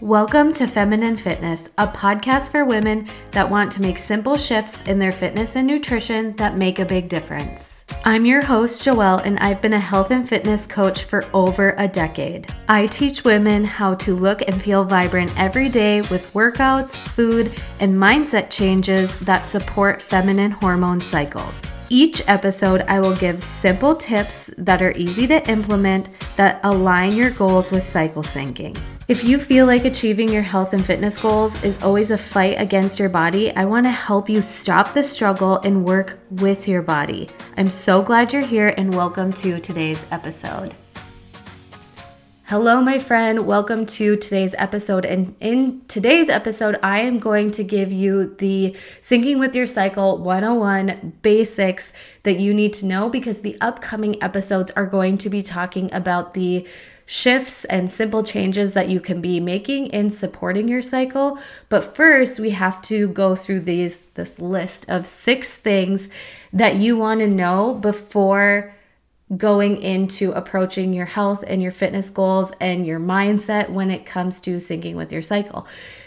Welcome to Feminine Fitness, a podcast for women that want to make simple shifts in their fitness and nutrition that make a big difference. I'm your host, Joelle, and I've been a health and fitness coach for over a decade. I teach women how to look and feel vibrant every day with workouts, food, and mindset changes that support feminine hormone cycles. Each episode, I will give simple tips that are easy to implement that align your goals with cycle syncing. If you feel like achieving your health and fitness goals is always a fight against your body, I want to help you stop the struggle and work with your body. I'm so glad you're here and welcome to today's episode. Hello, my friend. Welcome to today's episode. And in today's episode, I am going to give you the Syncing with Your Cycle 101 basics that you need to know because the upcoming episodes are going to be talking about the shifts and simple changes that you can be making in supporting your cycle. But first, we have to go through these this list of six things that you want to know before going into approaching your health and your fitness goals and your mindset when it comes to syncing with your cycle.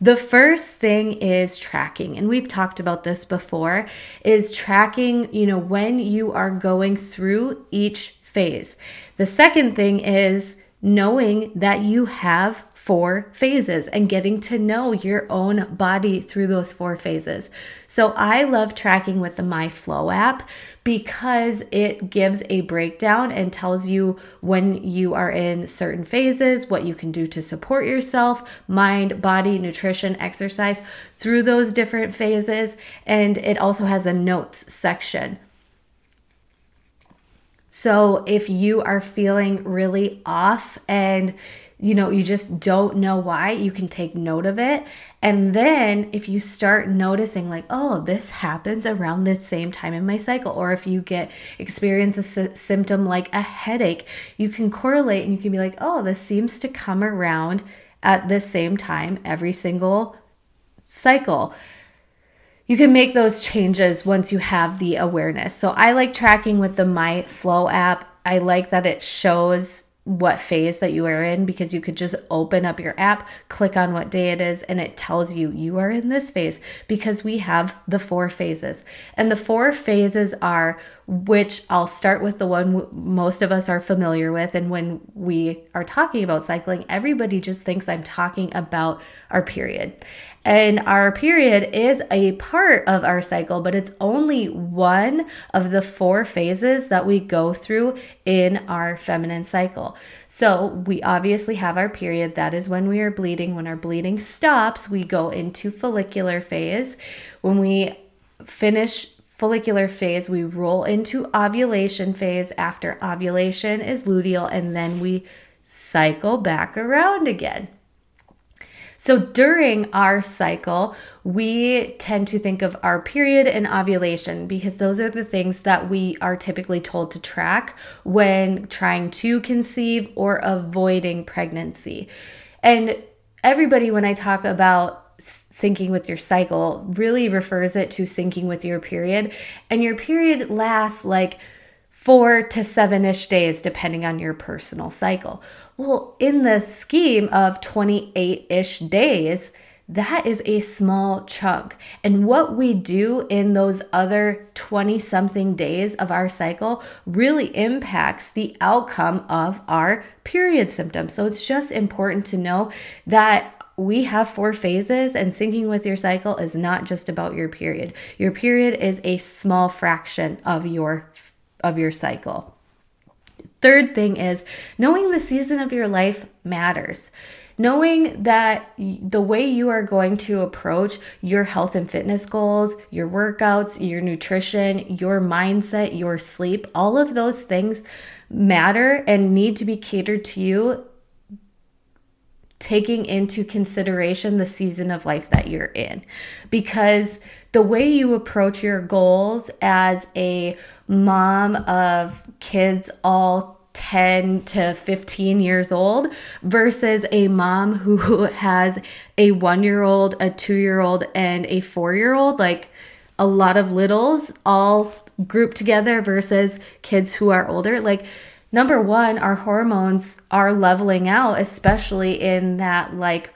The first thing is tracking, and we've talked about this before, is tracking, you know, when you are going through each phase. The second thing is knowing that you have four phases and getting to know your own body through those four phases. So I love tracking with the MyFLO app because it gives a breakdown and tells you when you are in certain phases, what you can do to support yourself, mind, body, nutrition, exercise through those different phases. And it also has a notes section. So if you are feeling really off and you know, you just don't know why, you can take note of it. And then if you start noticing, like, oh, this happens around the same time in my cycle, or if you get experience a symptom like a headache, you can correlate and you can be like, oh, this seems to come around at the same time every single cycle. You can make those changes once you have the awareness. So I like tracking with the MyFLO app. I like that it shows what phase that you are in because you could just open up your app, click on what day it is, and it tells you you are in this phase because we have the four phases. And the four phases are which I'll start with the one most of us are familiar with. And when we are talking about cycling, everybody just thinks I'm talking about our period. And our period is a part of our cycle, but it's only one of the four phases that we go through in our feminine cycle. So we obviously have our period. That is when we are bleeding. When our bleeding stops, we go into follicular phase. When we finish follicular phase, we roll into ovulation phase. After ovulation is luteal, and then we cycle back around again. So during our cycle, we tend to think of our period and ovulation because those are the things that we are typically told to track when trying to conceive or avoiding pregnancy. And everybody, when I talk about syncing with your cycle, really refers it to syncing with your period. And your period lasts like four to seven ish days, depending on your personal cycle. Well, in the scheme of 28 ish days, that is a small chunk. And what we do in those other 20 something days of our cycle really impacts the outcome of our period symptoms. So it's just important to know that we have four phases, and syncing with your cycle is not just about your period. Your period is a small fraction of your of your cycle. Third thing is knowing the season of your life matters. Knowing that the way you are going to approach your health and fitness goals, your workouts, your nutrition, your mindset, your sleep, all of those things matter and need to be catered to you taking into consideration the season of life that you're in. Because the way you approach your goals as a mom of kids all 10 to 15 years old versus a mom who has a one year old, a two year old, and a four year old, like a lot of littles all grouped together versus kids who are older. Like, number one, our hormones are leveling out, especially in that like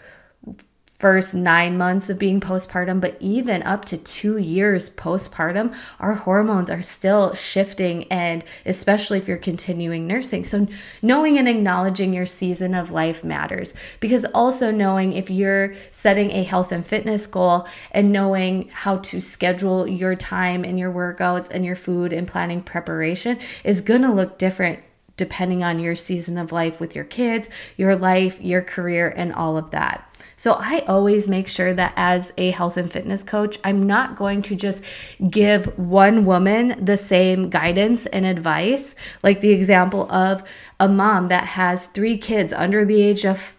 first nine months of being postpartum, but even up to two years postpartum, our hormones are still shifting, and especially if you're continuing nursing. So, knowing and acknowledging your season of life matters because also knowing if you're setting a health and fitness goal and knowing how to schedule your time and your workouts and your food and planning preparation is going to look different depending on your season of life with your kids, your life, your career, and all of that. So I always make sure that as a health and fitness coach, I'm not going to just give one woman the same guidance and advice, like the example of a mom that has three kids under the age of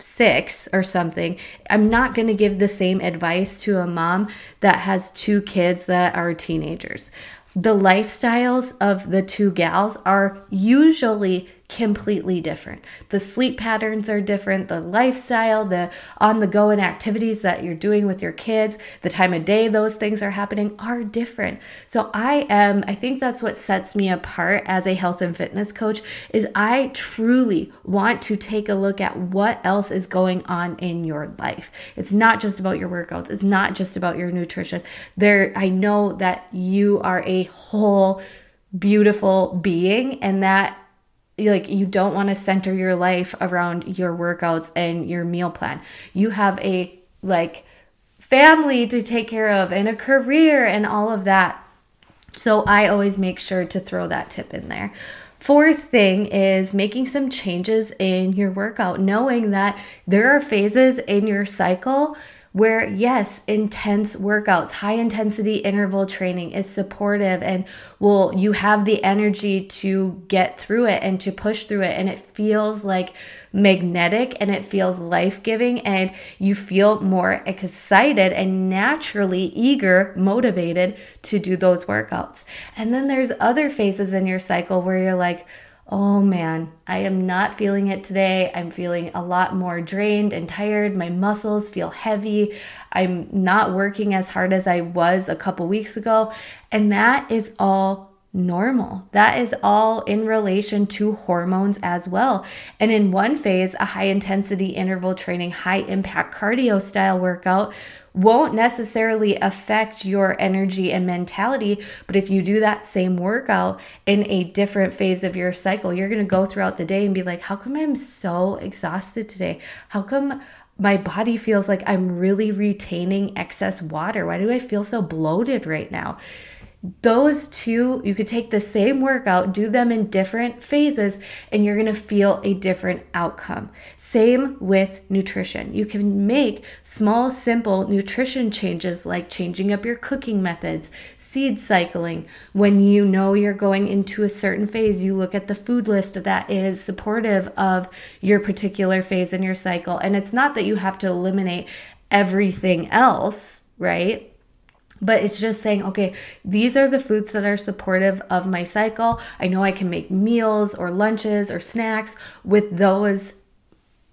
six or something, I'm not going to give the same advice to a mom that has two kids that are teenagers the lifestyles of the two gals are usually completely different. The sleep patterns are different, the lifestyle, the on the go and activities that you're doing with your kids, the time of day those things are happening are different. So I am I think that's what sets me apart as a health and fitness coach is I truly want to take a look at what else is going on in your life. It's not just about your workouts, it's not just about your nutrition. There I know that you are a whole beautiful being and that like you don't want to center your life around your workouts and your meal plan. You have a like family to take care of and a career and all of that. So I always make sure to throw that tip in there. Fourth thing is making some changes in your workout, knowing that there are phases in your cycle where yes intense workouts high intensity interval training is supportive and will you have the energy to get through it and to push through it. And it feels like magnetic and it feels life-giving and you feel more excited and naturally eager motivated to do those workouts. And then there's other phases in your cycle where you're like oh man, I am not feeling it today. I'm feeling a lot more drained and tired. My muscles feel heavy. I'm not working as hard as I was a couple weeks ago. And that is all normal. That is all in relation to hormones as well. And in one phase, a high intensity interval training, high impact cardio style workout won't necessarily affect your energy and mentality. But if you do that same workout in a different phase of your cycle, you're going to go throughout the day and be like, how come I'm so exhausted today? How come my body feels like I'm really retaining excess water? Why do I feel so bloated right now? Those two, you could take the same workout, do them in different phases, and you're gonna feel a different outcome. Same with nutrition. You can make small, simple nutrition changes like changing up your cooking methods, seed cycling. When you know you're going into a certain phase, you look at the food list that is supportive of your particular phase in your cycle. And it's not that you have to eliminate everything else, right? But it's just saying okay these are the foods that are supportive of my cycle. I know i can make meals or lunches or snacks with those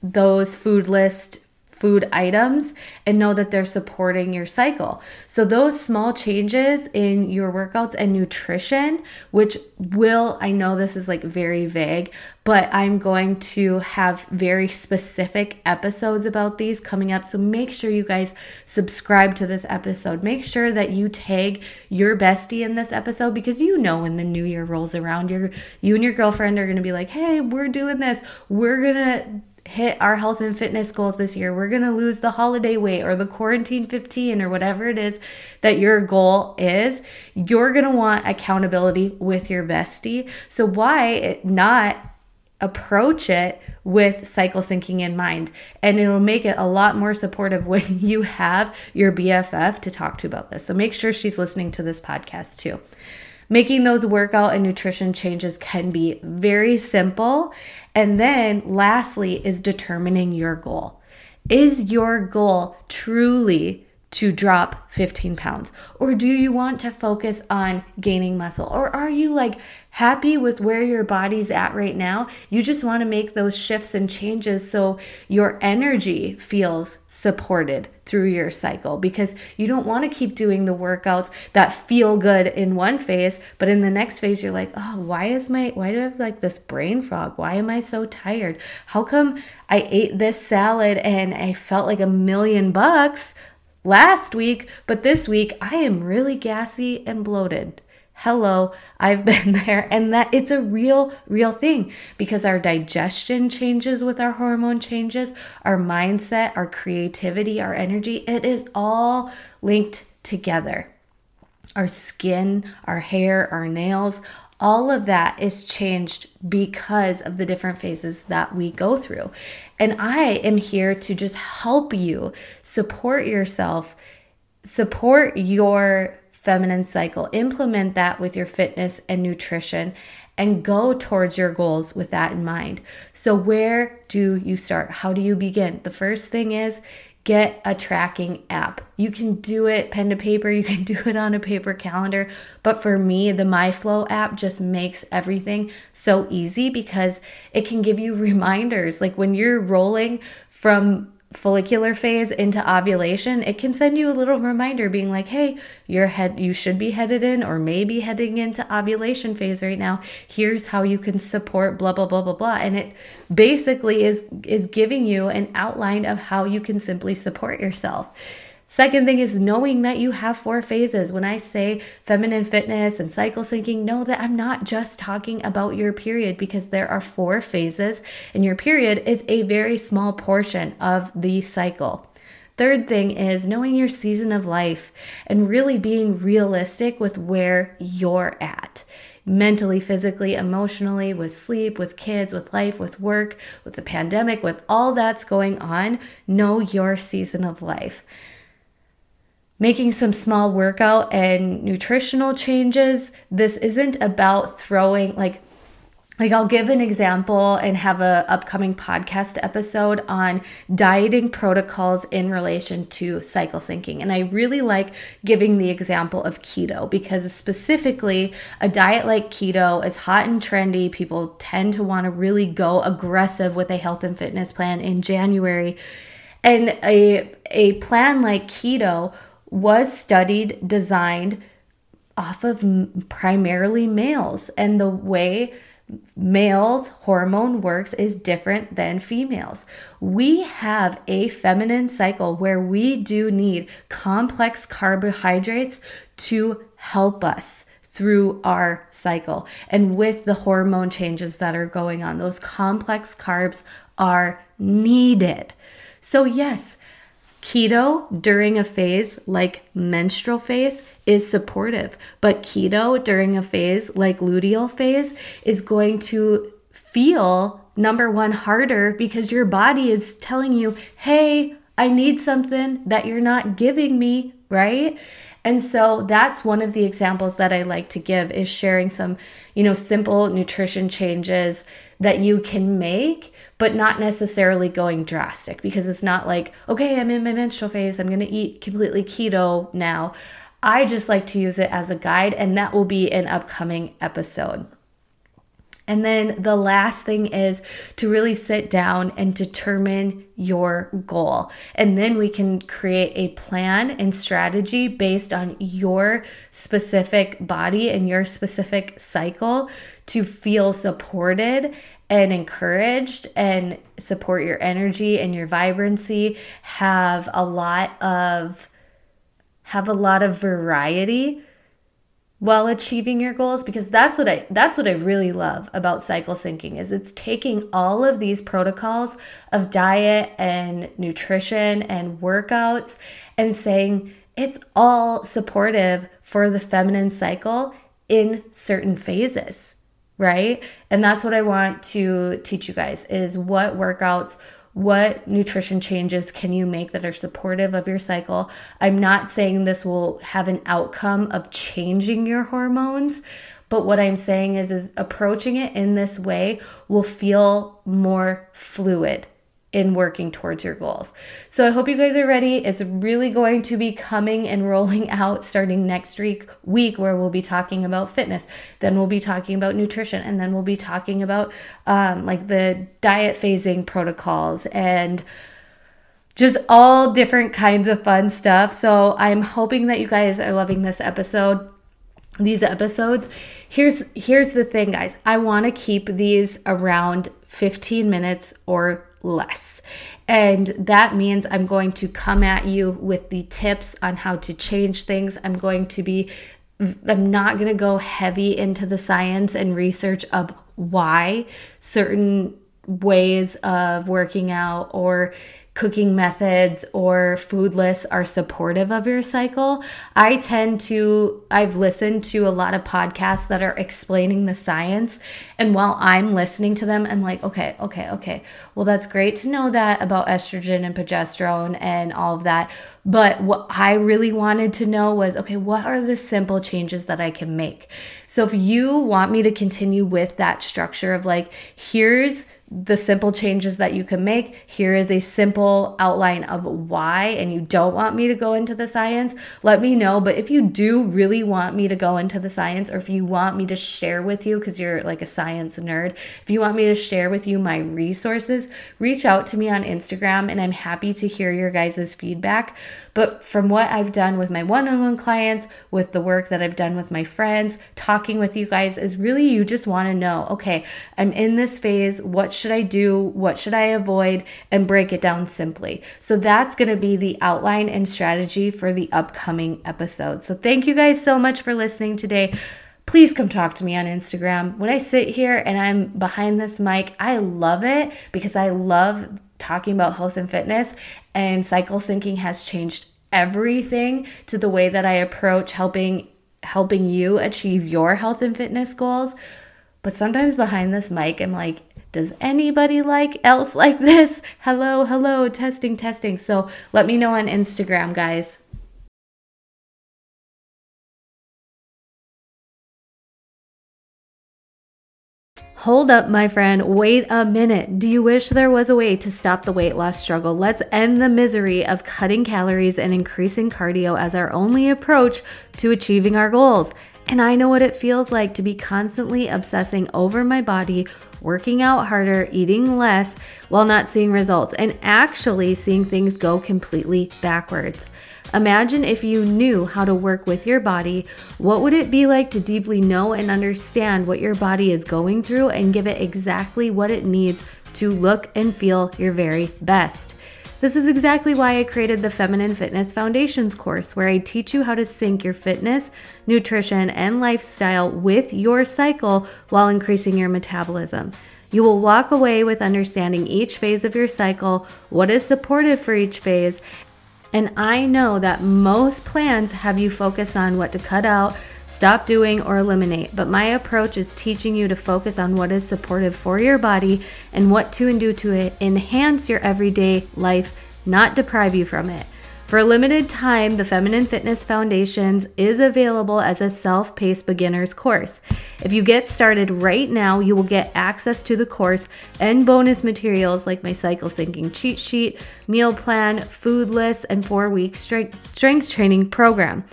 those food list food items and know that they're supporting your cycle. So, those small changes in your workouts and nutrition, which will, I know this is like very vague, but I'm going to have very specific episodes about these coming up. So, make sure you guys subscribe to this episode. Make sure that you tag your bestie in this episode because you know when the new year rolls around, you're, you and your girlfriend are going to be like, hey, we're doing this. We're going to hit our health and fitness goals this year. We're going to lose the holiday weight or the quarantine 15 or whatever it is that your goal is. You're going to want accountability with your bestie. So, why not approach it with cycle syncing in mind? And it'll make it a lot more supportive when you have your BFF to talk to about this. So, make sure she's listening to this podcast too. Making those workout and nutrition changes can be very simple. And then lastly is determining your goal. Is your goal truly to drop 15 pounds? Or do you want to focus on gaining muscle? Or are you like happy with where your body's at right now? You just want to make those shifts and changes so your energy feels supported through your cycle because you don't want to keep doing the workouts that feel good in one phase, but in the next phase you're like, "Oh, why is my why do I have like this brain fog? Why am I so tired? How come I ate this salad and I felt like a million bucks?" Last week, but this week I am really gassy and bloated. Hello, I've been there. And that it's a real, real thing because our digestion changes with our hormone changes, our mindset, our creativity, our energy. It is all linked together. Our skin, our hair, our nails, all of that is changed because of the different phases that we go through. And I am here to just help you support yourself, support your feminine cycle, implement that with your fitness and nutrition, and go towards your goals with that in mind. So, where do you start? How do you begin? The first thing is get a tracking app. You can do it pen to paper, you can do it on a paper calendar, but for me, the MyFLO app just makes everything so easy because it can give you reminders. Like when you're rolling from follicular phase into ovulation, it can send you a little reminder being like, "Hey, your head you should be headed in or maybe heading into ovulation phase right now. Here's how you can support blah blah blah blah blah." And it basically is is giving you an outline of how you can simply support yourself. Second thing is knowing that you have four phases. When I say feminine fitness and cycle syncing, know that I'm not just talking about your period because there are four phases, and your period is a very small portion of the cycle. Third thing is knowing your season of life and really being realistic with where you're at mentally, physically, emotionally, with sleep, with kids, with life, with work, with the pandemic, with all that's going on. Know your season of life making some small workout and nutritional changes. This isn't about throwing like like I'll give an example and have a upcoming podcast episode on dieting protocols in relation to cycle syncing. And I really like giving the example of keto because specifically a diet like keto is hot and trendy. People tend to want to really go aggressive with a health and fitness plan in January. And a a plan like keto was studied, designed off of primarily males. And the way males' hormone works is different than females. We have a feminine cycle where we do need complex carbohydrates to help us through our cycle. And with the hormone changes that are going on, those complex carbs are needed. So, yes, Keto during a phase like menstrual phase is supportive, but keto during a phase like luteal phase is going to feel number one harder because your body is telling you, hey, I need something that you're not giving me, right? And so that's one of the examples that I like to give is sharing some, you know, simple nutrition changes that you can make but not necessarily going drastic because it's not like, okay, I'm in my menstrual phase, I'm going to eat completely keto now. I just like to use it as a guide, and that will be an upcoming episode. And then the last thing is to really sit down and determine your goal. And then we can create a plan and strategy based on your specific body and your specific cycle to feel supported and encouraged and support your energy and your vibrancy have a lot of have a lot of variety while achieving your goals because that's what I that's what I really love about cycle syncing is it's taking all of these protocols of diet and nutrition and workouts and saying it's all supportive for the feminine cycle in certain phases right? And that's what I want to teach you guys is what workouts, what nutrition changes can you make that are supportive of your cycle? I'm not saying this will have an outcome of changing your hormones, but what I'm saying is is approaching it in this way will feel more fluid in working towards your goals. So I hope you guys are ready. It's really going to be coming and rolling out starting next week week where we'll be talking about fitness. Then we'll be talking about nutrition and then we'll be talking about um, like the diet phasing protocols and just all different kinds of fun stuff. So I'm hoping that you guys are loving this episode these episodes here's here's the thing guys i want to keep these around 15 minutes or less. And that means i'm going to come at you with the tips on how to change things. I'm going to be i'm not going to go heavy into the science and research of why certain ways of working out or cooking methods or food lists are supportive of your cycle. I tend to, I've listened to a lot of podcasts that are explaining the science. And while I'm listening to them, I'm like, okay, okay, okay. Well, that's great to know that about estrogen and progesterone and all of that. But what I really wanted to know was okay, what are the simple changes that I can make? So if you want me to continue with that structure of like, here's the simple changes that you can make. Here is a simple outline of why, and you don't want me to go into the science, let me know. But if you do really want me to go into the science, or if you want me to share with you, because you're like a science nerd, if you want me to share with you my resources, reach out to me on Instagram, and I'm happy to hear your guys' feedback. But from what I've done with my one on one clients, with the work that I've done with my friends, talking with you guys, is really you just want to know okay, I'm in this phase. What should I do? What should I avoid? And break it down simply. So that's going to be the outline and strategy for the upcoming episode. So thank you guys so much for listening today please come talk to me on Instagram. When I sit here and I'm behind this mic, I love it because I love talking about health and fitness, and cycle syncing has changed everything to the way that I approach helping helping you achieve your health and fitness goals. But sometimes behind this mic, I'm like, does anybody like else like this? Hello, hello, testing, testing. So let me know on Instagram, guys. Hold up, my friend. Wait a minute. Do you wish there was a way to stop the weight loss struggle? Let's end the misery of cutting calories and increasing cardio as our only approach to achieving our goals. And I know what it feels like to be constantly obsessing over my body, working out harder, eating less, while not seeing results, and actually seeing things go completely backwards. Imagine if you knew how to work with your body, what would it be like to deeply know and understand what your body is going through and give it exactly what it needs to look and feel your very best? This is exactly why I created the Feminine Fitness Foundations course, where I teach you how to sync your fitness, nutrition, and lifestyle with your cycle while increasing your metabolism. You will walk away with understanding each phase of your cycle, what is supportive for each phase, and I know that most plans have you focus on what to cut out, stop doing, or eliminate. But my approach is teaching you to focus on what is supportive for your body and what to and do to enhance your everyday life, not deprive you from it. For a limited time, the Feminine Fitness Foundations is available as a self paced beginner's course. If you get started right now, you will get access to the course and bonus materials like my cycle syncing cheat sheet, meal plan, food list, and four week strength, strength training program.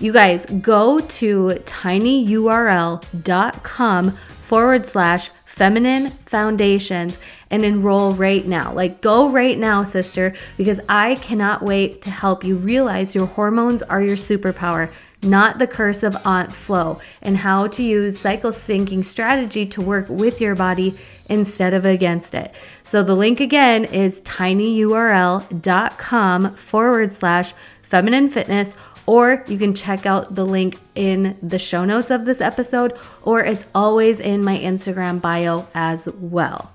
You guys go to tinyurl.com forward slash feminine foundations and enroll right now. Like, go right now, sister, because I cannot wait to help you realize your hormones are your superpower, not the curse of Aunt Flo, and how to use cycle syncing strategy to work with your body instead of against it. So, the link again is tinyurl.com forward slash feminine fitness or you can check out the link in the show notes of this episode, or it's always in my Instagram bio as well.